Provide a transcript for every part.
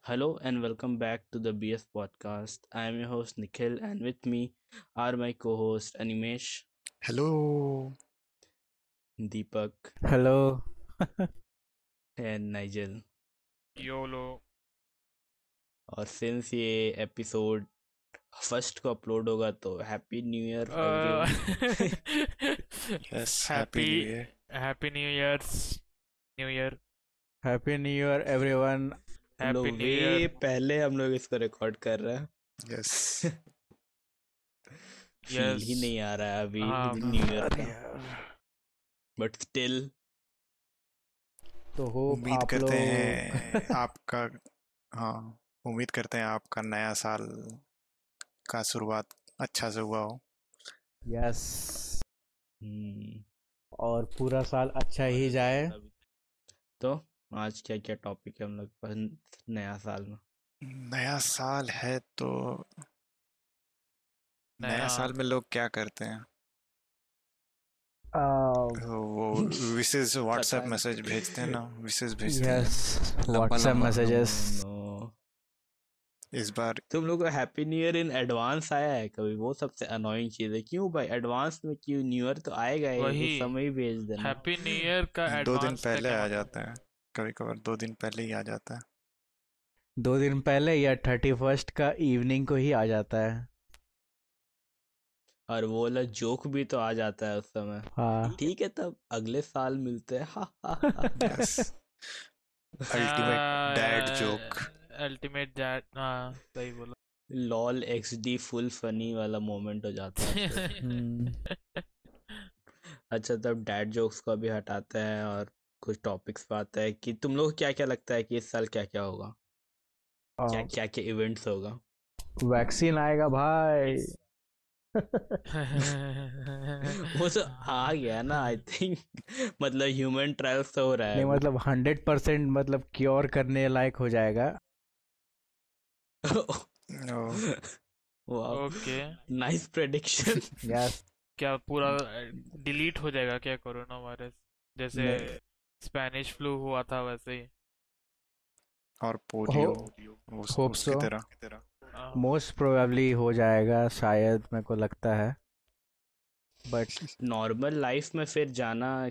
Hello and welcome back to the BF podcast. I am your host Nikhil and with me are my co-host Animesh, Hello. Deepak Hello. and Nigel. YOLO. और since ये episode first को upload होगा तो happy new year Uh, Yes, happy New Year. Happy New Year's New Year. Happy New way पहले हम लोग इसको record कर रहे हैं। Yes. फील ही नहीं आ रहा है अभी हाँ, न्यू ईयर बट स्टिल तो होप उम्मीद आप करते हैं आपका हाँ उम्मीद करते हैं आपका नया साल का शुरुआत अच्छा से हुआ हो। यस हम्म, और पूरा साल अच्छा ही जाए। तो आज क्या क्या टॉपिक है हम लोग पास नया साल में? नया साल है तो नया नया- साल में लोग क्या करते हैं? आ, वो विशेष व्हाट्सएप। मैसेज भेजते हैं ना विशेष भेजते हैं। व्हाट्सएप मैसेजेस इस बार तुम लोग को happy new year in advance आया है कभी? वो सबसे अनोइंग चीज़ है। क्यों भाई? एडवांस में क्यों? न्यू ईयर तो आएगा ही समय ही भेज देना। Happy New Year का दो दिन पहले आ? जाता है। कभी कभार दो दिन पहले ही आ जाता है। दो दिन पहले या थर्टी फ़र्स्ट का इवनिंग को ही आ जाता है। और वो वाला जोक भी तो आ जाता है उस समय। हाँ। ठीक है तब अगले साल मिलते हैं। हा, हा, हा। Ultimate dad joke ultimate dad हाँ सही बोला। Lol X D full funny वाला मोमेंट हो जाता है हम्म, अच्छा तब डैड जोक्स को भी हटाते हैं और कुछ टॉपिक्स पे आता है कि तुम लोग क्या क्या लगता है कि इस साल क्या क्या होगा? क्या क्या क्या इवेंट्स होगा? वैक्सीन आएगा भाई। वो तो आ गया ना आई थिंक मतलब ह्यूमन ट्रायल्स तो हो रहा है नहीं मतलब हंड्रेड परसेंट मतलब क्योर करने लायक हो जाएगा। ओके नाइस प्रेडिक्शन यस क्या पूरा डिलीट हो जाएगा क्या कोरोना वायरस जैसे। स्पेनिश फ्लू हुआ था वैसे ही। और पोलियो। उस, hope उसकी तरह। हाँ, मोस्ट प्रोबेबली हो जाएगा शायद मेरे को लगता है। बट नॉर्मल लाइफ में फिर जाना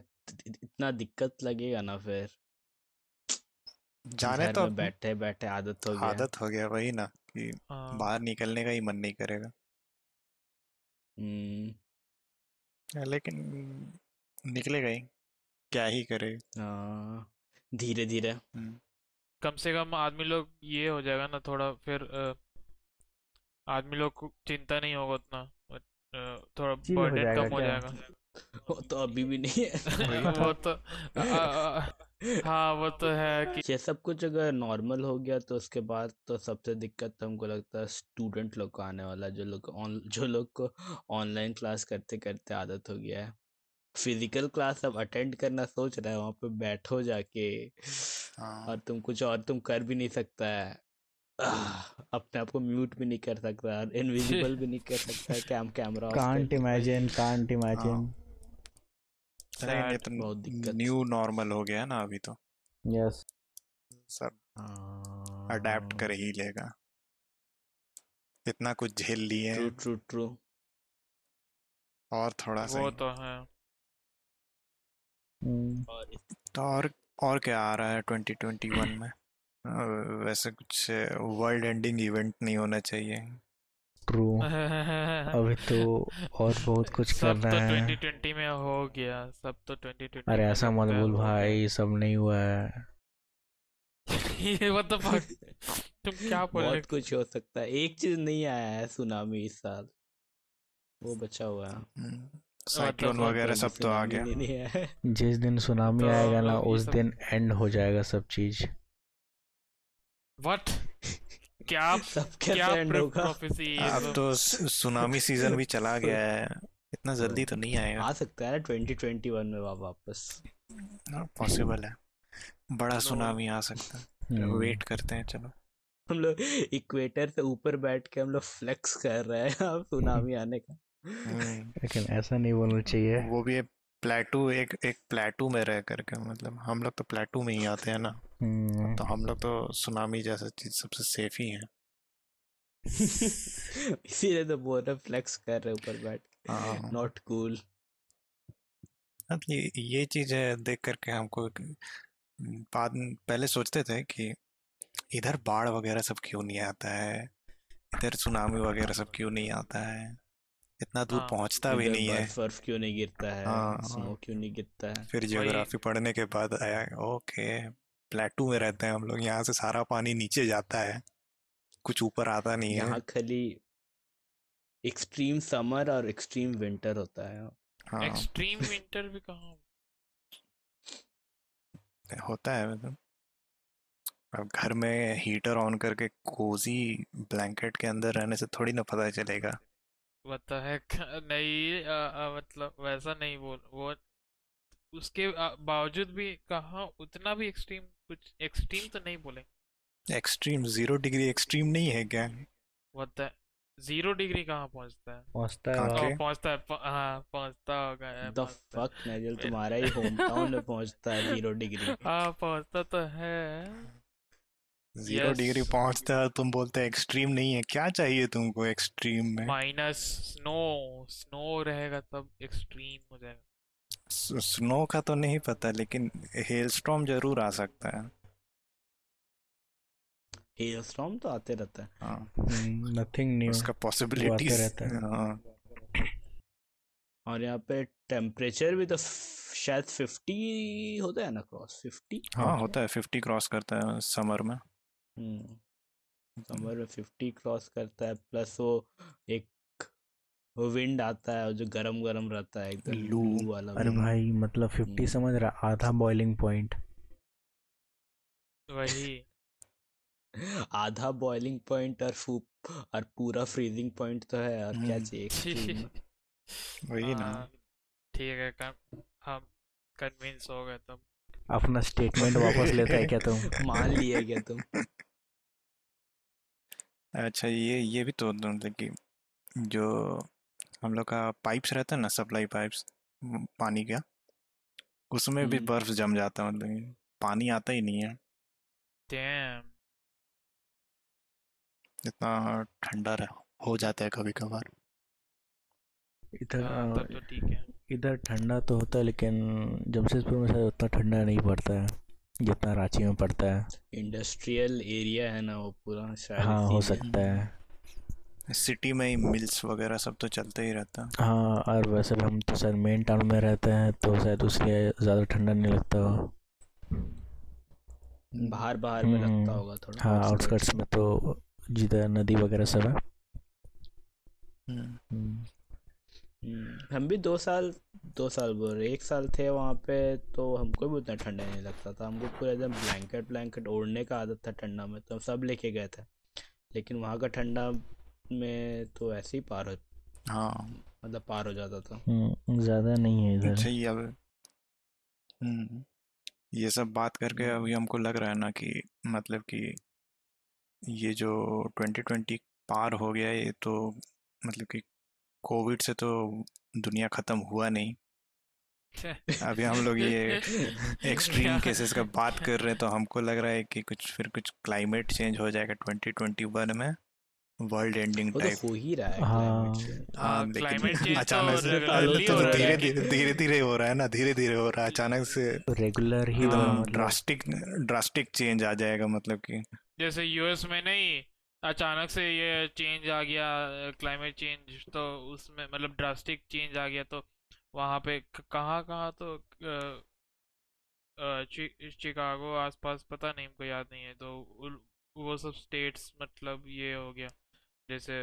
इतना दिक्कत लगेगा ना फिर। जाने तो बैठे बैठे आदत हो गया। आदत हो गया वही ना कि हाँ, बाहर निकलने का ही मन नहीं करेगा। हम्म। लेकिन निकलेगा ही। क्या ही करे। हाँ, धीरे धीरे कम से कम आदमी लोग ये हो जाएगा ना थोड़ा फिर आदमी लोग को चिंता नहीं होगा उतना थोड़ा हो बर्डन जाएगा कम हो क्या? जाएगा। वो तो अभी भी नहीं है। वो तो अ, अ, हाँ वो तो है कि ये सब कुछ अगर नॉर्मल हो गया तो उसके बाद तो सबसे दिक्कत तो हमको लगता है स्टूडेंट लोग को आने वाला जो लोग ऑन जो लोग को ऑनलाइन क्लास करते करते आदत हो गया है। फ़िज़िकल क्लास अब अटेंड करना सोच रहा है वहाँ पे बैठो जाके। हाँ। और तुम कुछ और तुम कर भी नहीं सकता है। अपने आप को म्यूट भी नहीं कर सकता इनविजिबल भी नहीं कर सकता है cam camera can't imagine can't imagine बहुत दिक्कत। न्यू नॉर्मल हो गया ना अभी तो। यस सब अडेप्ट कर ही लेगा। इतना कुछ झेल लिए ट्रू ट्रू ट्रू और थोड़ा सा वो तो है। और तो और और क्या आ रहा है 2021 में? वैसे कुछ वर्ल्ड एंडिंग इवेंट नहीं होना चाहिए। ट्रू अभी तो और बहुत कुछ कर सब तो रहे हैं 2020 में हो गया सब तो 2020 अरे ऐसा मत बोल भाई सब नहीं हुआ है। ये what the fuck? तुम क्या बोल रहे बहुत कुछ हो सकता है। एक चीज़ नहीं आया है सुनामी इस साल। वो बचा हुआ है। साइक्लोन वगैरह सब तो आ गया। है। जिस दिन सुनामी तो आएगा ना उस दिन एंड हो जाएगा सब चीज़। व्हाट क्या सब क्या एंड होगा? प्रोफेसी अब तो सुनामी सीज़न भी चला गया है। इतना जल्दी तो नहीं आएगा। आ सकता है ना 2021 में वापस। पॉसिबल है। बड़ा सुनामी आ सकता है। वेट करते हैं चलो। हम लोग इक्वेटर से ऊपर बैठ के हम लोग फ्लेक्स कर रहे हैं अब सुनामी आने का। लेकिन ऐसा नहीं बोलना चाहिए। वो भी एक प्लेटू एक एक प्लेटू में रह करके मतलब हम लोग तो प्लेटू में ही आते हैं ना। हम्म, तो हम लोग तो सुनामी जैसा चीज़ सबसे सेफ़ ही है। इसीलिए तो बोल रहे फ्लेक्स कर रहे ऊपर बैठ हाँ। नॉट कूल अब ये ये चीज़ें देख करके हमको हम्म, बाद पहले सोचते थे कि इधर बाढ़ वगैरह सब क्यों नहीं आता है? इधर सुनामी वगैरह सब क्यों नहीं आता है? इतना दूर हाँ, पहुँचता भी नहीं है। बर्फ़ क्यों नहीं गिरता है हाँ, स्नो हाँ। क्यों नहीं गिरता है? फिर ज्योग्राफी पढ़ने के बाद आया ओके प्लेटू में रहते हैं हम लोग यहाँ से सारा पानी नीचे जाता है। कुछ ऊपर आता नहीं है। यहाँ खाली एक्सट्रीम समर और एक्सट्रीम विंटर होता है। हाँ। एक्सट्रीम विंटर भी कहाँ होता है? मतलब। अब घर में हीटर ऑन करके कोजी ब्लैंकेट के अंदर रहने से थोड़ी ना पता चलेगा। पता है क- नहीं आ, आ, मतलब वैसा नहीं बोल वो उसके बावजूद भी कहा उतना भी एक्सट्रीम कुछ एक्सट्रीम तो नहीं बोले। एक्सट्रीम ज़ीरो डिग्री एक्सट्रीम नहीं है क्या? होता है ज़ीरो डिग्री कहाँ पहुँचता है? पहुँचता है। पहुँचता है हाँ पहुँचता होगा है, द। फक नजल तुम्हारा ही होम टाउन में पहुँचता है ज़ीरो डिग्री। हाँ पहुँचता तो है। Zero Yes. डिग्री पहुँचता है तुम बोलते एक्सट्रीम नहीं है। क्या चाहिए तुमको एक्सट्रीम में? माइनस स्नो स्नो रहेगा तब एक्सट्रीम हो जाएगा। स्नो का तो नहीं पता लेकिन हेलस्टॉर्म ज़रूर आ सकता है। हेलस्टॉर्म तो आते रहता है। हाँ। नथिंग न्यू उसका पॉसिबिलिटीज रहता है। हाँ। और यहाँ पे टेम्परेचर भी तो शायद फिफ्टी होता है ना क्रॉस फिफ्टी हाँ होता है फिफ्टी क्रॉस करता है समर में। समर में फिफ्टी क्रॉस करता है प्लस वो एक विंड आता है और जो गरम गरम रहता है एकदम लू। वाला अरे भाई मतलब फिफ्टी हम्म। समझ रहा आधा बॉइलिंग पॉइंट वही। आधा बॉइलिंग पॉइंट और फू और पूरा फ्रीजिंग पॉइंट तो है और क्या हम्म। चाहिए वही ना। हाँ, ठीक है कन, हम कन्विंस हो गए तब अपना स्टेटमेंट वापस लेता है क्या तुम? मान लिया क्या तुम? अच्छा ये ये भी तो मतलब कि जो हम लोग का पाइप्स रहता है ना सप्लाई पाइप्स पानी का उसमें भी। बर्फ़ जम जाता है मतलब पानी आता ही नहीं है। डैम। इतना ठंडा रह, हो जाता है कभी कभार इधर हाँ, तब तो ठीक है। इधर ठंडा तो होता है लेकिन जमशेदपुर में शायद उतना ठंडा नहीं पड़ता है। जितना रांची में पड़ता है। इंडस्ट्रियल एरिया है ना वो पूरा शायद हाँ हो सकता है। सिटी में ही मिल्स वगैरह सब तो चलते ही रहता। है हाँ और वैसे भी हम तो शायद मेन टाउन में रहते हैं तो शायद उसलिए ज़्यादा ठंडा नहीं लगता। हो बाहर बाहर में लगता हम्म, होगा थोड़ा। हाँ आउटस्कर्ट्स में तो जिधर नदी वगैरह सब है। हम्म, हम्म, हम भी दो साल दो साल बोल रहे एक साल थे वहाँ पे तो हमको भी उतना ठंडा नहीं लगता था। हमको पूरा एकदम ब्लैंकेट ब्लैंकेट ओढ़ने का आदत था ठंडा में तो हम सब लेके गए थे। लेकिन वहाँ का ठंडा में तो ऐसे ही पार हो हाँ। मतलब पार हो जाता था। हम्म, ज़्यादा नहीं है इधर। अच्छा ये अब हम्म ये सब बात करके अभी हमको लग रहा है ना कि मतलब कि ये जो 2020 पार हो गया ये तो मतलब कि कोविड से तो दुनिया खत्म हुआ नहीं। अभी हम लोग ये एक्सट्रीम केसेस का बात कर रहे हैं तो हमको लग रहा है कि कुछ फिर कुछ क्लाइमेट चेंज हो जाएगा 2021 में। वर्ल्ड एंडिंग टाइप तो हो ही रहा है हाँ। हाँ हाँ, लेकिन तो अचानक से तो धीरे धीरे धीरे धीरे हो रहा है ना धीरे धीरे हो रहा है। अचानक से रेगुलर ही हाँ, ड्रास्टिक ड्रास्टिक चेंज आ जाएगा मतलब कि जैसे यूएस में नहीं अचानक से ये चेंज आ गया क्लाइमेट चेंज तो उसमें मतलब ड्रास्टिक चेंज आ गया तो वहाँ पे कहाँ कहाँ तो चि- शिकागो आसपास पता नहीं, हमको याद नहीं है तो वो सब स्टेट्स मतलब ये हो गया, जैसे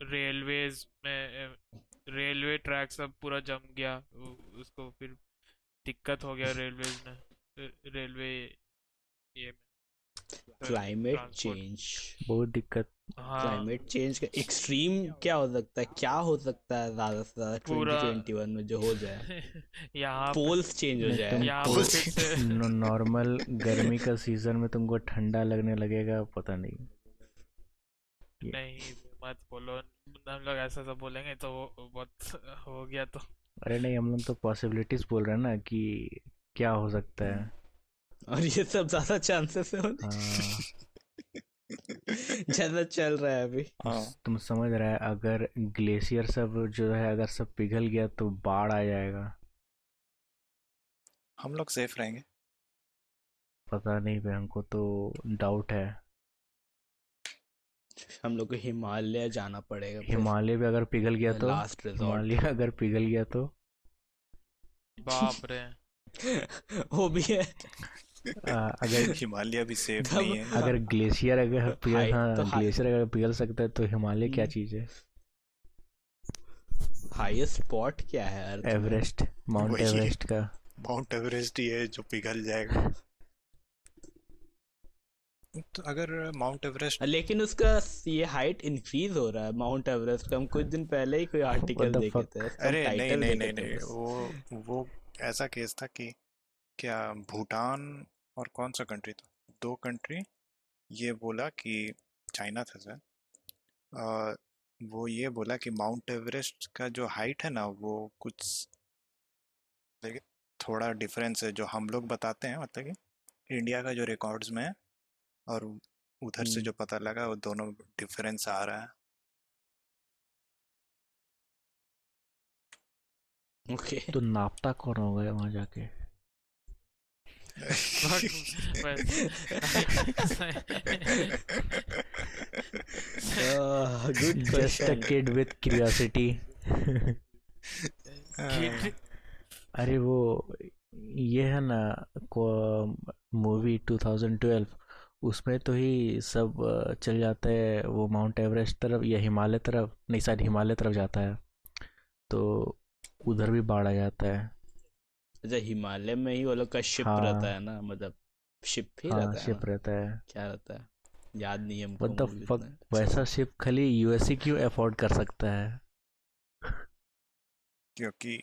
रेलवेज में रेलवे ट्रैक सब पूरा जम गया उसको फिर दिक्कत हो गया रेलवेज में रेलवे ये में। क्लाइमेट चेंज बहुत दिक्कत। हाँ। क्लाइमेट चेंज का एक्सट्रीम क्या हो सकता है? क्या हो सकता है ज़्यादा से ज़्यादा पूरा- 2021 में जो हो जाए? यहाँ पोल्स चेंज हो जाए। नॉर्मल गर्मी का सीज़न में तुमको ठंडा लगने लगेगा पता नहीं। नहीं मत बोलो। हम लोग ऐसा सब बोलेंगे तो बहुत हो गया तो। अरे नहीं हम लोग तो पॉसिबिलिटीज बोल रहे हैं ना कि क्या हो सकता है। और ये सब ज़्यादा चांसेस है। होने ज़्यादा चल रहा है अभी। हाँ। तुम समझ रहा है अगर ग्लेशियर सब जो है अगर सब पिघल गया तो बाढ़ आ जाएगा। हम लोग सेफ़ रहेंगे। पता नहीं भाई हमको तो डाउट है। हम लोग को हिमालय जाना पड़ेगा हिमालय भी अगर पिघल गया तो? लास्ट हिमालय अगर पिघल गया तो? बाप रे। वो भी है। अगर हिमालय भी सेफ़ नहीं है अगर ग्लेशियर अगर पिघल हाँ तो ग्लेशियर अगर पिघल सकता है तो हिमालय क्या हम्म। चीज़ है? हाईएस्ट स्पॉट क्या है अर्थ एवरेस्ट माउंट एवरेस्ट का। माउंट एवरेस्ट ही है जो पिघल जाएगा। तो अगर माउंट एवरेस्ट लेकिन उसका ये हाइट इंक्रीज हो रहा है। माउंट एवरेस्ट का हम कुछ दिन पहले ही कोई आर्टिकल देखे fuck? थे। अरे नहीं नहीं नहीं नहीं। वो वो ऐसा केस था कि क्या भूटान और कौन सा कंट्री था दो कंट्री ये बोला कि चाइना था सर वो ये बोला कि माउंट एवरेस्ट का जो हाइट है ना वो कुछ देखिए थोड़ा डिफरेंस है जो हम लोग बताते हैं मतलब कि इंडिया का जो रिकॉर्ड्स में है और उधर से हम्म। जो पता लगा वो दोनों डिफरेंस आ रहा है ओके okay. तो नापता कौन होगा वहाँ जाके good just a kid with curiosity Kid- अरे वो ये है ना मूवी 2012 उसमें तो ही सब चल जाते हैं वो माउंट एवरेस्ट तरफ़ या हिमालय तरफ़ नहीं शायद हिमालय तरफ़ जाता है। तो उधर भी बाढ़ आ जाता है। अच्छा हिमालय में ही वो लोग का शिप हाँ। रहता है ना मतलब शिप ही हाँ रहता है शिप ना? रहता है क्या रहता है याद नहीं है हमको व्हाट द movie फक इतना। वैसा शिप खाली यूएसए क्यों अफोर्ड कर सकता है क्योंकि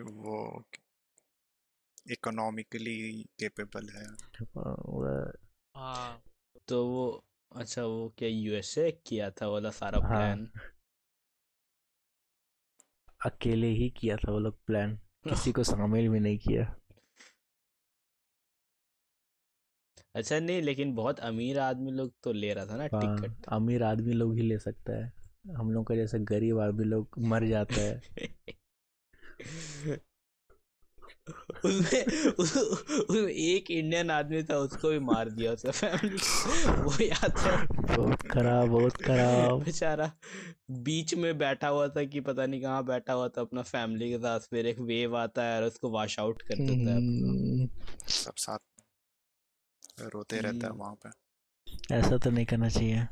वो इकोनॉमिकली केपेबल है हाँ तो वो अच्छा वो क्या यूएसए किया था वाला सारा हाँ। प्लान अकेले ही किया था वो लोग प्लान किसी को शामिल भी नहीं किया। अच्छा नहीं लेकिन बहुत अमीर आदमी लोग तो ले रहा था ना हाँ, टिकट। अमीर आदमी लोग ही ले सकता है। हम लोग का जैसे गरीब आदमी लोग मर जाता है। उसमें उस, उसमें एक इंडियन आदमी था उसको भी मार दिया उसका फैमिली वो याद है। बहुत खराब बहुत खराब। बेचारा बीच में बैठा हुआ था कि पता नहीं कहाँ बैठा हुआ था अपना फैमिली के साथ। फिर एक वेव आता है और उसको वॉश आउट कर देता है हम्म, सब साथ रोते रहता है हम्म। वहाँ पे। ऐसा तो नहीं करना चाहिए।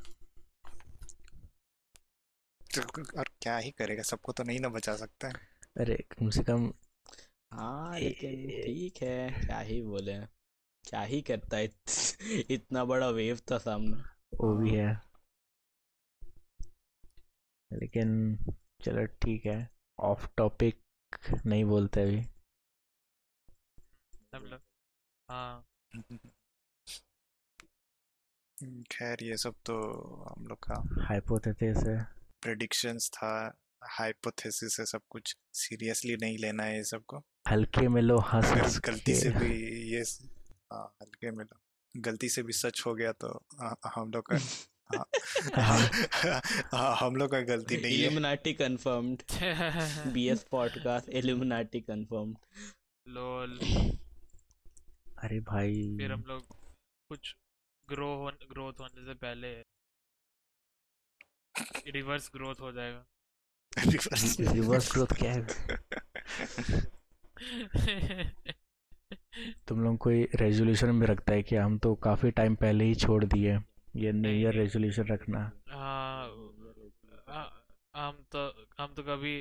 तो और क्या ही करेगा सबको तो नहीं ना बचा सकता है। अरे कम से कम हाँ लेकिन ठीक है क्या ही बोले क्या ही करता है इत, इतना बड़ा वेव था सामने। वो भी है। लेकिन चलो ठीक है ऑफ़ टॉपिक नहीं बोलते अभी। सब लोग हाँ। खैर ये सब तो हम लोग का हाइपोथेसिस है। प्रेडिक्शंस था हाइपोथेसिस है सब कुछ। सीरियसली नहीं लेना है ये सबको। हल्के में लो हंस हंस गलती से भी ये हाँ हल्के में लो। गलती से भी सच हो गया तो हाँ, हम लोग का हाँ, हम लोग का गलती नहीं है। Illuminati confirmed BS podcast Illuminati confirmed lol अरे भाई। फिर हम लोग कुछ ग्रो हो ग्रोथ होने से पहले रिवर्स ग्रोथ हो जाएगा। रिवर्स ग्रोथ क्या है? तुम लोग कोई रेजोल्यूशन में रखता है कि हम तो काफ़ी टाइम पहले ही छोड़ दिए ये न्यू ईयर। रेजोल्यूशन रखना। हम तो हम तो कभी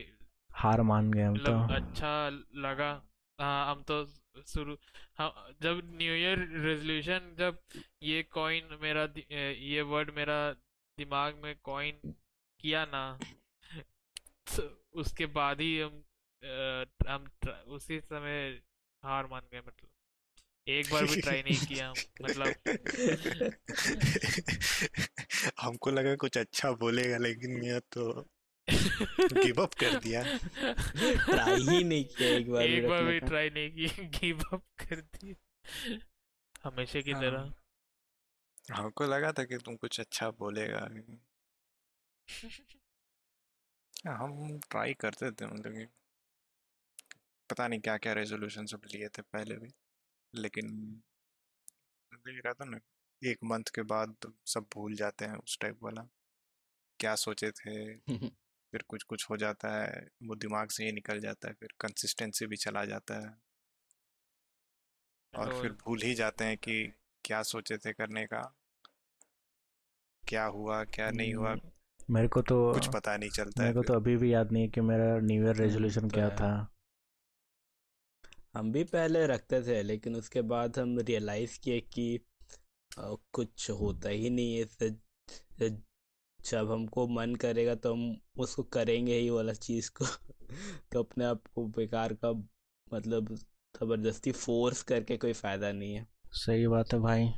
हार मान गए हम तो। मतलब अच्छा लगा। हाँ हम तो शुरू हाँ जब न्यू ईयर रेजोल्यूशन जब ये कॉइन मेरा ये वर्ड मेरा दिमाग में कॉइन किया ना तो उसके बाद ही हम हम उसी समय हार मान गए मतलब। एक बार भी ट्राई नहीं किया मतलब। हमको लगा कुछ अच्छा बोलेगा लेकिन ये तो गिव अप कर दिया। ट्राई ही नहीं किया एक बार एक बार भी ट्राई नहीं किया गिव अप कर दिया। हमेशा की हाँ। तरह हमको लगा था कि तुम कुछ अच्छा बोलेगा। हम ट्राई करते थे मतलब कि पता नहीं क्या क्या रेजोल्यूशन सब लिए थे पहले भी लेकिन रहता ना एक मंथ के बाद तो सब भूल जाते हैं उस टाइप वाला। क्या सोचे थे? फिर कुछ कुछ हो जाता है वो दिमाग से ही निकल जाता है फिर कंसिस्टेंसी भी चला जाता है। और फिर भूल ही जाते हैं कि क्या सोचे थे करने का क्या हुआ क्या नहीं हुआ। हम्म, मेरे को तो कुछ पता नहीं चलता मेरे को तो अभी भी याद नहीं है कि मेरा न्यू ईयर रेजोल्यूशन तो क्या था। हम भी पहले रखते थे लेकिन उसके बाद हम रियलाइज़ किए कि अ, कुछ होता ही नहीं है इससे जब हमको मन करेगा तो हम उसको करेंगे ही वाला चीज़ को। तो अपने आप को बेकार का मतलब ज़बरदस्ती फोर्स करके कोई फ़ायदा नहीं है। सही बात है भाई।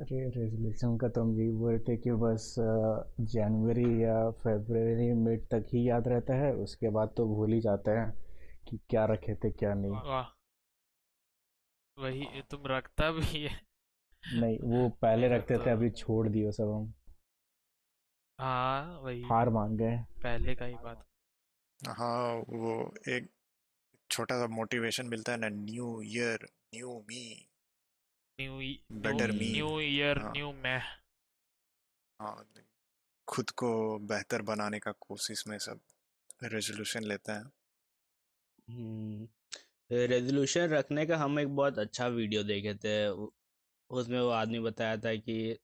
अरे रेजोल्यूशन का तो हम यही बोलते कि बस जनवरी या फरवरी मिड तक ही याद रहता है उसके बाद तो भूल ही जाते हैं। कि क्या रखे थे क्या नहीं। वाह वही। तुम रखता भी है। नहीं वो पहले रखते थे तो अभी छोड़ दियो सब हम। हाँ वही। हार मान गए। पहले का ही बात। हाँ वो एक छोटा सा मोटिवेशन मिलता है ना new year new me new better me new year new मैं। हाँ खुद को बेहतर बनाने का कोशिश में सब रेजोल्यूशन लेते है। रेजोल्यूशन रखने का हम एक बहुत अच्छा वीडियो देखे थे। उ- उसमें वो आदमी बताया था कि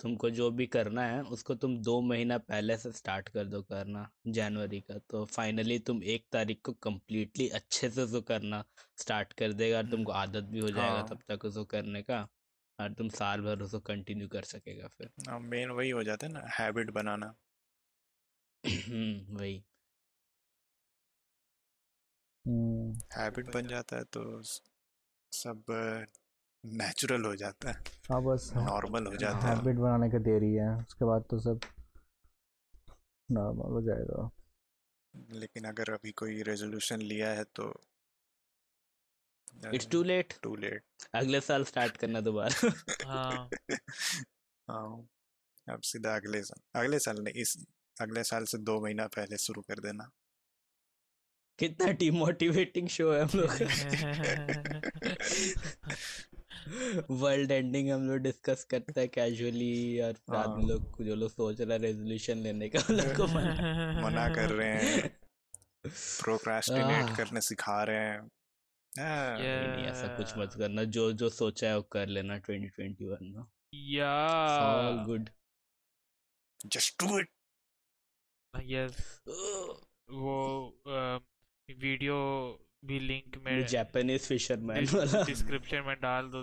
तुमको जो भी करना है उसको तुम दो महीना पहले से स्टार्ट कर दो करना जनवरी का। तो फाइनली तुम एक तारीख को कम्प्लीटली अच्छे से उसको करना स्टार्ट कर देगा और तुमको हम्म, आदत भी हो जाएगा हाँ। तब तक उसको करने का और तुम साल भर उसको कंटिन्यू कर सकेगा फिर। मेन वही हो जाता है ना हैबिट बनाना। वही। हम्म, हैबिट बन जाता है तो सब नेचुरल हो जाता है। हाँ बस नॉर्मल हो जाता है। हैबिट बनाने की देरी है उसके बाद तो सब नॉर्मल हो जाएगा। लेकिन अगर अभी कोई रेजोल्यूशन लिया है तो it's too late too late अगले साल स्टार्ट करना दोबारा। हाँ। हाँ। अब सीधा अगले साल अगले साल नहीं इस अगले साल से दो महीना पहले शुरू कर देना। कितना डिमोटिवेटिंग शो है हम लोग वर्ल्ड एंडिंग हम लोग डिस्कस करते हैं कैजुअली और फिर आदमी हाँ। लोग जो लोग सोच रहा है रेजोल्यूशन लेने का उन लोग को मना मना कर रहे हैं। प्रोक्रास्टिनेट करने सिखा रहे हैं। हाँ, ऐसा कुछ मत करना। जो जो सोचा है वो कर लेना 2021 में या all good just do it yes वो वीडियो भी लिंक में जापानीज फिशरमैन वाला। डिस्क्रिप्शन में डाल दो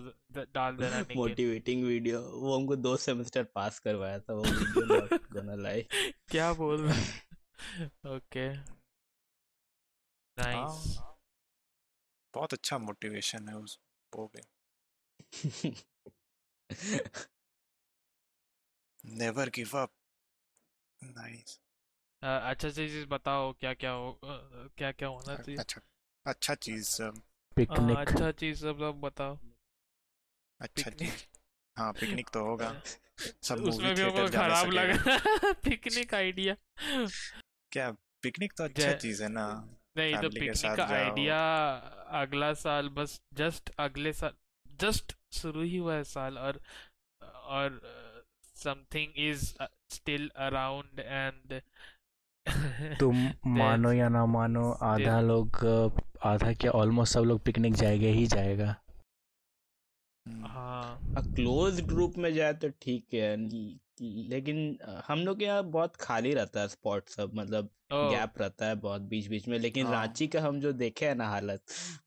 डाल देना मोटिवेटिंग वीडियो वो हमको दो सेमेस्टर पास करवाया था वो वीडियो गोना लाई क्या बोल रहे ओके नाइस बहुत अच्छा मोटिवेशन है उस वो पे नेवर गिव अप नाइस अच्छा चीज़ बताओ क्या क्या हो क्या क्या होना चाहिए? अच्छा अच्छा चीज़ सब हाँ पिकनिक अच्छा चीज़ सब सब बताओ। अच्छा पिकनिक। चीज़ हाँ पिकनिक तो होगा। सब उसमें भी हमको खराब लगा। Picnic idea. क्या पिकनिक तो अच्छा चीज़ है ना नहीं तो पिकनिक का आइडिया अगला साल बस जस्ट अगले साल जस्ट शुरू ही हुआ है साल और और something is still around and तुम मानो या ना मानो आधा लोग आधा क्या ऑलमोस्ट सब लोग पिकनिक जाएगा ही जाएगा। हाँ। क्लोज ग्रुप में जाए तो ठीक है लेकिन हम लोग के यहाँ बहुत खाली रहता है स्पॉट सब मतलब गैप रहता है बहुत बीच बीच में लेकिन हाँ। रांची का हम जो देखे है ना हालत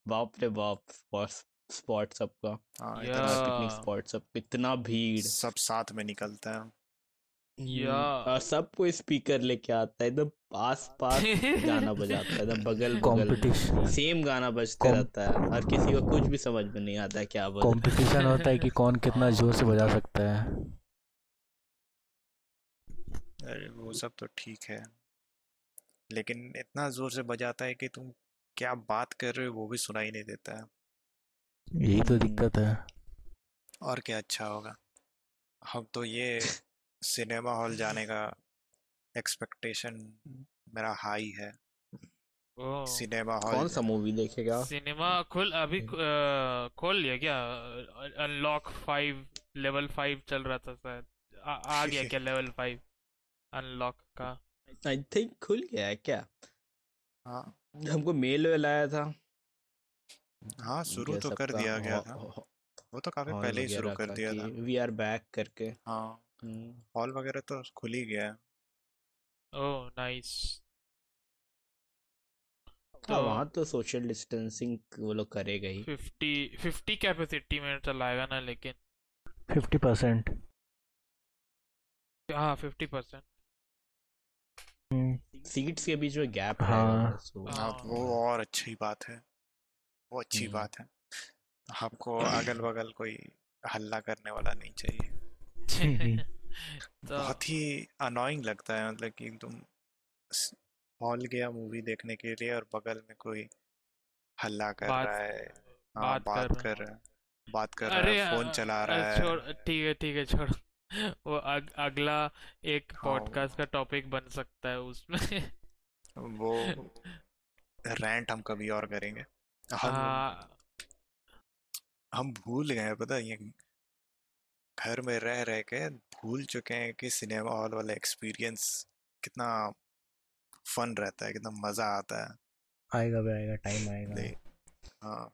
बाप रे बाप स्पॉट स्पॉट सबका। हाँ इतना पिकनिक स्पॉट सब इतना भीड़। सब साथ में निकलता है। या। हम्म, सब कोई स्पीकर लेके आता है एकदम आस पास गाना बजाता है एकदम बगल बगल कंपटीशन सेम गाना बजते रहता है और किसी को कुछ भी समझ में नहीं आता है क्या बज कंपटीशन होता है कि कौन कितना ज़ोर से बजा सकता है। अरे वो सब तो ठीक है। लेकिन इतना ज़ोर से बजाता है कि तुम क्या बात कर रहे हो वो भी सुनाई नहीं देता है। यही तो दिक्कत है। और क्या अच्छा होगा। हम तो ये सिनेमा हॉल जाने का एक्सपेक्टेशन मेरा हाई है। सिनेमा हॉल कौन सा मूवी देखेगा? सिनेमा खुल अभी हम्म। खोल लिया क्या? अनलॉक फाइव लेवल फाइव चल रहा था शायद। आ, आ गया क्या लेवल फाइव? अनलॉक का। आई थिंक खुल गया है क्या? हाँ। हमको मेल वेल आया था। हाँ शुरू तो कर दिया गया था। वो तो काफ़ी पहले ही शुरू कर दिया था। वी आर बैक करके। हाँ। हम्म, हॉल वगैरह तो खुल ही गया है। Oh nice. हाँ तो वहाँ तो सोशल डिस्टेंसिंग वो लोग करेगा ही। फिफ्टी फिफ्टी कैपेसिटी में चलाएगा ना लेकिन फिफ्टी परसेंट हाँ फिफ्टी परसेंट सीट्स के बीच में गैप हाँ। हाँ। हाँ। तो वो और अच्छी बात है। वो अच्छी हम्म। बात है। हमको अगल बगल कोई हल्ला करने वाला नहीं चाहिए। तो बहुत ही अनोइंग लगता है मतलब कि तुम हॉल गया मूवी देखने के लिए और बगल में कोई हल्ला कर बात रहा है। हाँ बात बात रहा कर रहा है बात कर रहा है फ़ोन चला रहा छोड़ है ठीक है ठीक है छोड़। वो अग, अगला एक हाँ, पॉडकास्ट का टॉपिक बन सकता है उसमें। वो रैंट हम कभी और करेंगे। हम हाँ। हम भूल गए पता है, ये घर में रह रह के भूल चुके हैं कि सिनेमा हॉल वाला एक्सपीरियंस कितना फन रहता है कितना मज़ा आता है। आएगा भी आएगा टाइम आएगा। नहीं हाँ।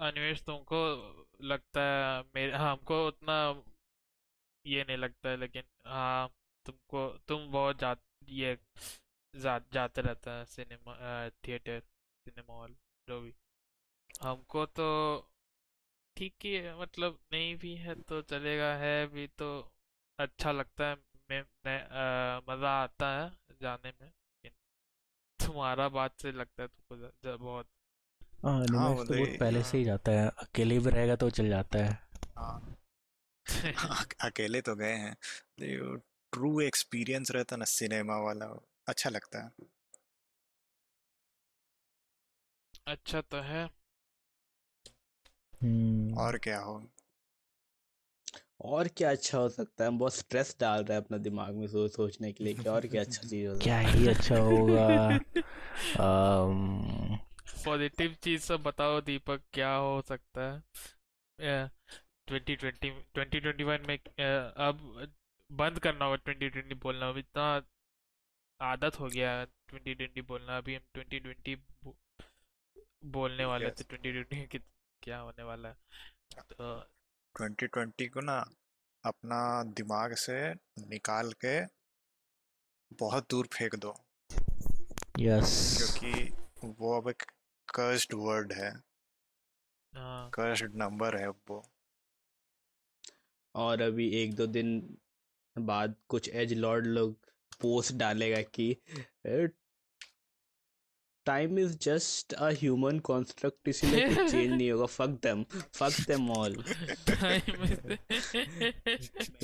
अनिमेश तुमको लगता है मेरे हाँ, हमको उतना ये नहीं लगता है लेकिन हाँ तुमको तुम बहुत जा ये जा, जाते रहता है सिनेमा थिएटर सिनेमा हॉल जो भी। हमको तो ठीक ही है मतलब नहीं भी है तो चलेगा है भी तो अच्छा लगता है मैं, मैं मज़ा आता है जाने में। लेकिन तुम्हारा बात से लगता है तुमको बहुत। हाँ हाँ, निमेश तो बहुत पहले से ही जाता है अकेले भी रहेगा तो चल जाता है। हाँ। अकेले तो गए हैं ट्रू एक्सपीरियंस रहता ना सिनेमा वाला अच्छा लगता है। अच्छा तो है। और क्या हो? और क्या अच्छा हो सकता है? बहुत स्ट्रेस डाल रहे हैं अपना दिमाग में सोच सोचने के लिए कि और क्या अच्छा चीज़ हो क्या ही अच्छा होगा। अम, पॉजिटिव चीज़ सब बताओ दीपक क्या हो सकता है? Twenty twenty twenty twenty one में अ, अब बंद करना होगा ट्वेंटी ट्वेंटी बोलना। अब इतना आदत हो गया ट्वेंटी ट्वेंटी बोलना। अभी हम ट्वेंटी ट्वेंटी बोलने वाले Yes. थे ट्वेंटी ट्वेंटी की क्या होने वाला है? तो 2020 को ना अपना दिमाग से निकाल के बहुत दूर फेंक दो। यस। क्योंकि वो अब एक कर्स्ड वर्ड है। हाँ। कर्स्ड नंबर है वो। और अभी एक दो दिन बाद कुछ एज लॉर्ड लोग पोस्ट डालेगा कि time is just a human construct इसीलिए कुछ चेंज नहीं होगा। Fuck them fuck them all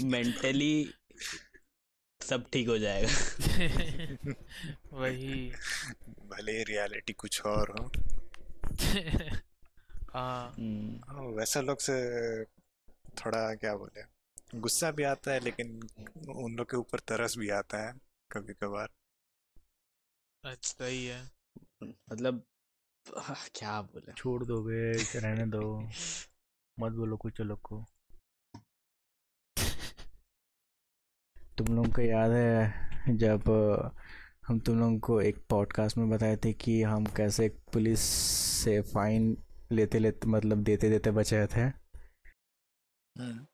mentally सब ठीक हो जाएगा। वही। भले रियलिटी कुछ और हो। हाँ। हम्म, हाँ, वैसा लोग से थोड़ा क्या बोले? गुस्सा भी आता है लेकिन उन लोग के ऊपर तरस भी आता है कभी कभार अच्छा ही है। मतलब क्या बोले? छोड़ दो बे रहने दो। मत बोलो कुछ लोग को। तुम लोग को याद है जब हम तुम लोगों को एक पॉडकास्ट में बताए थे कि हम कैसे पुलिस से फाइन लेते लेते मतलब देते देते बचे थे? हम्म,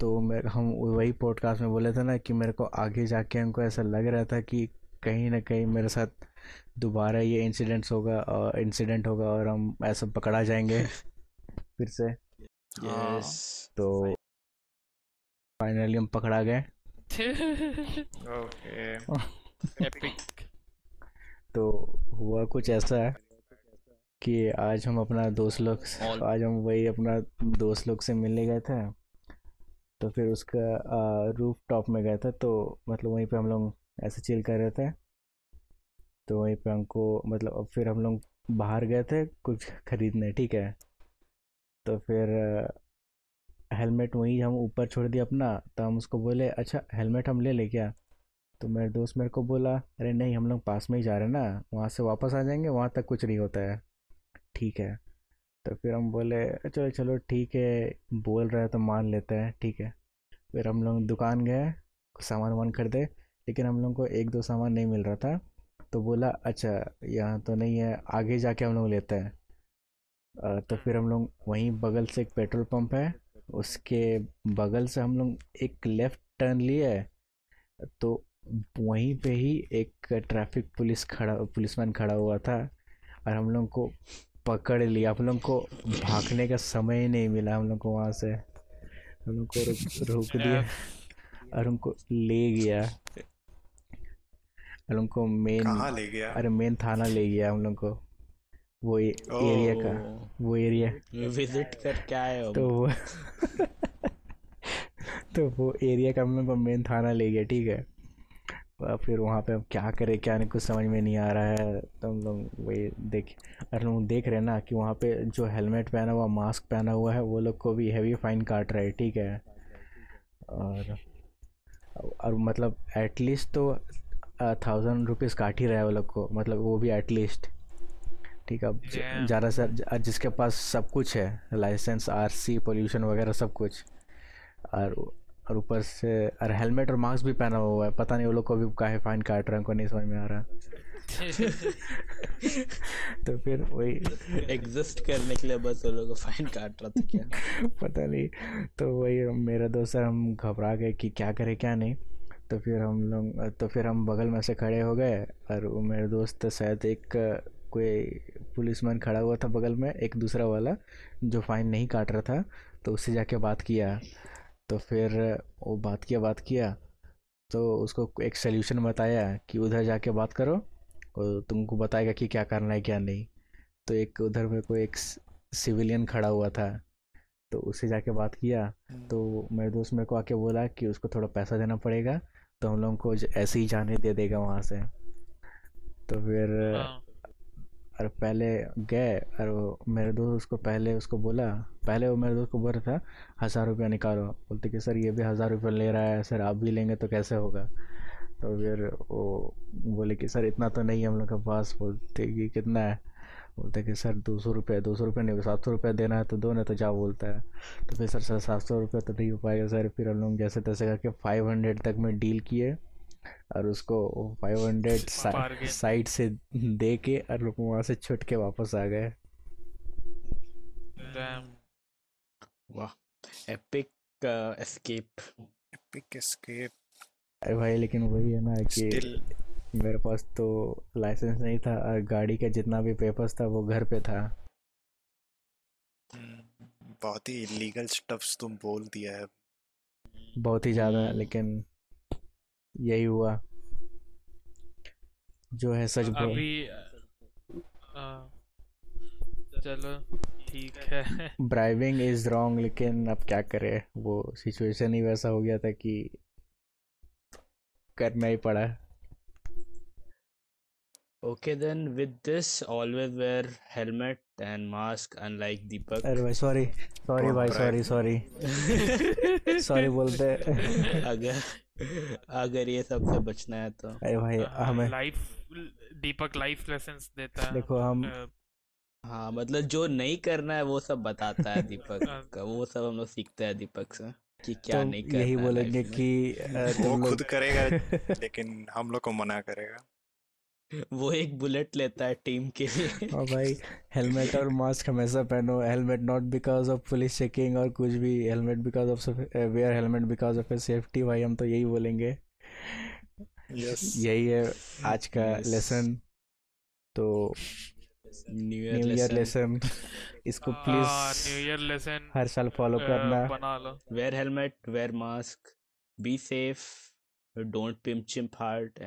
तो मेरे हम वही पॉडकास्ट में बोले थे ना कि मेरे को आगे जाके हमको ऐसा लग रहा था कि कहीं ना कहीं मेरे साथ दोबारा ये इंसिडेंट्स होगा और इंसिडेंट होगा और हम ऐसा पकड़ा जाएँगे फिर से। यस तो फाइनली हम पकड़ा गए। ओके तो हुआ कुछ ऐसा है कि आज हम अपना दोस्त लोग आज हम वही अपना दोस्त लोग से मिलने गए थे। तो फिर उसका रूफ टॉप में गए थे। तो मतलब वहीं पे हम लोग ऐसे चिल कर रहे थे। तो वहीं पे हमको मतलब फिर हम लोग बाहर गए थे कुछ खरीदने, ठीक है। तो फिर, हेलमेट वहीं हम ऊपर छोड़ दिया अपना। तो हम उसको बोले अच्छा हेलमेट हम ले ले क्या? तो मेरे दोस्त मेरे को बोला, अरे नहीं, हम लोग पास में ही जा रहे हैं ना, वहाँ से वापस आ जाएँगे, वहाँ तक कुछ नहीं होता है। ठीक है। तो फिर हम बोले, चलो चलो, ठीक है। बोल रहे हैं तो मान लेते हैं, ठीक है। फिर हम लोग दुकान गए, सामान वामान खरीदे। लेकिन हम लोग को एक दो सामान नहीं मिल रहा था। तो बोला अच्छा यहाँ तो नहीं है आगे जाके हम लोग लेते हैं। तो फिर हम लोग वहीं बगल से एक पेट्रोल पंप है उसके बगल से हम लोग एक लेफ़्ट टर्न लिए तो वहीं पे ही एक ट्रैफ़िक पुलिस खड़ा पुलिसमैन खड़ा हुआ था और हम लोग को पकड़ लिया। हम लोग को भागने का समय ही नहीं मिला हम लोग को वहाँ से। हम लोग को रोक रोक दिया और उनको ले गया। और को मेन ले गया? अरे मेन थाना ले गया हम लोग को। वो ए- एरिया का वो एरिया विज़िट कर क्या आए हो तो वो तो वो एरिया का हम लोग को मेन थाना ले गया ठीक है। और फिर वहाँ पे अब क्या करें क्या नहीं कुछ समझ में नहीं आ रहा है। तो हम लोग वही देख और लोग देख रहे हैं ना कि वहाँ पे जो हेलमेट पहना हुआ मास्क पहना हुआ है वो लोग को भी हैवी फाइन काट रहा है ठीक है। और और मतलब एटलीस्ट तो थाउज़ेंड रुपीज़ काट ही रहा है वो लोग को मतलब वो भी एटलीस्ट ठीक है अब ज़्यादा से ज- जिसके पास सब कुछ है लाइसेंस आरसी पोल्यूशन वगैरह सब कुछ और और ऊपर से और हेलमेट और मास्क भी पहना हुआ है पता नहीं वो लोग को भी काहे फाइन काट रहे हैं उनको नहीं समझ में आ रहा। तो फिर वही। एग्जिस्ट करने के लिए बस वो लोग फाइन काट रहा था क्या? पता नहीं तो वही मेरा दोस्त हम घबरा गए कि क्या करें क्या नहीं। तो फिर हम लोग तो फिर हम बगल में से खड़े हो गए और वो मेरे दोस्त शायद एक कोई पुलिसमैन खड़ा हुआ था बगल में, एक दूसरा वाला, जो फाइन नहीं काट रहा था तो उससे जाके बात किया। तो फिर वो बात किया बात किया तो उसको एक सल्यूशन बताया कि उधर जाके बात करो और तुमको बताएगा कि क्या करना है, क्या नहीं। तो एक उधर में कोई एक सिविलियन खड़ा हुआ था तो उससे जाके बात किया तो मेरे दोस्त मेरे को आके बोला कि उसको थोड़ा पैसा देना पड़ेगा तो हम लोगों को ऐसे ही जाने दे देगा वहाँ से। तो फिर हाँ, और पहले गए और वो मेरे दोस्त उसको पहले उसको बोला पहले वो मेरे दोस्त को बोल रहा था हज़ार रुपया निकालो। बोलते कि सर ये भी हज़ार रुपया ले रहा है सर आप भी लेंगे तो कैसे होगा? तो फिर वो बोले कि सर इतना तो नहीं है हम लोग के पास। बोलते कि कितना है? बोलते कि सर दो सौ रुपये दो सौ रुपये नहीं सात सौ रुपये देना है तो दो नहीं तो जा बोलता है? तो फिर सर सर सात सौ रुपये तो नहीं हो पाएगा सर फिर हम लोग जैसे तैसे करके फाइव हंड्रेड तक में डील किए और उसको फाइव हंड्रेड साइड से दे के और लोग वहाँ से छुट के वापस आ गए। वाह एपिक एस्केप एपिक एस्केप अरे भाई लेकिन वही है ना कि मेरे पास तो लाइसेंस नहीं था और गाड़ी का जितना भी पेपर्स था वो घर पे था। बहुत ही इलीगल स्टफ्स तुम बोल दिया है। बहुत ही ज़्यादा हम्म। लेकिन यही हुआ। जो है सच बोल। अभी आ, चलो ठीक है। ब्राइविंग इज़ रॉन्ग लेकिन अब क्या करें? वो सिचुएशन ही वैसा हो गया था कि करना ही पड़ा। Okay then with this always wear helmet and mask unlike Deepak. अरे भाई सॉरी सॉरी Don't भाई drive. सॉरी सॉरी सॉरी बोलते अगर अगर ये सबसे बचना है तो। अरे भाई हमें लाइफ दीपक लाइफ लेसन्स देता है। देखो हम हाँ मतलब जो नहीं करना है वो सब बताता है दीपक हाँ। का। वो सब हम लोग सीखते हैं दीपक से कि क्या तो नहीं करना यही बोलेंगे life कि वो खुद करेगा लेकिन हम लोग को मना करेगा। वो एक बुलेट लेता है टीम के लिए। और भाई हेलमेट और मास्क हमेशा पहनो। Helmet not because of police checking और कुछ भी helmet because of wear helmet because of safety भाई हम तो यही बोलेंगे। यस यही है आज का Yes. लेसन तो न्यू ईयर लेसन इसको न्यू ईयर लेसन हर साल फॉलो करना। बना लो। Wear helmet wear mask be safe don't pimp chimp hard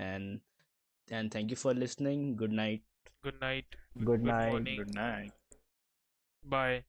and thank you for listening. Good night. Good night. Good, good night. Morning. Good night. Bye.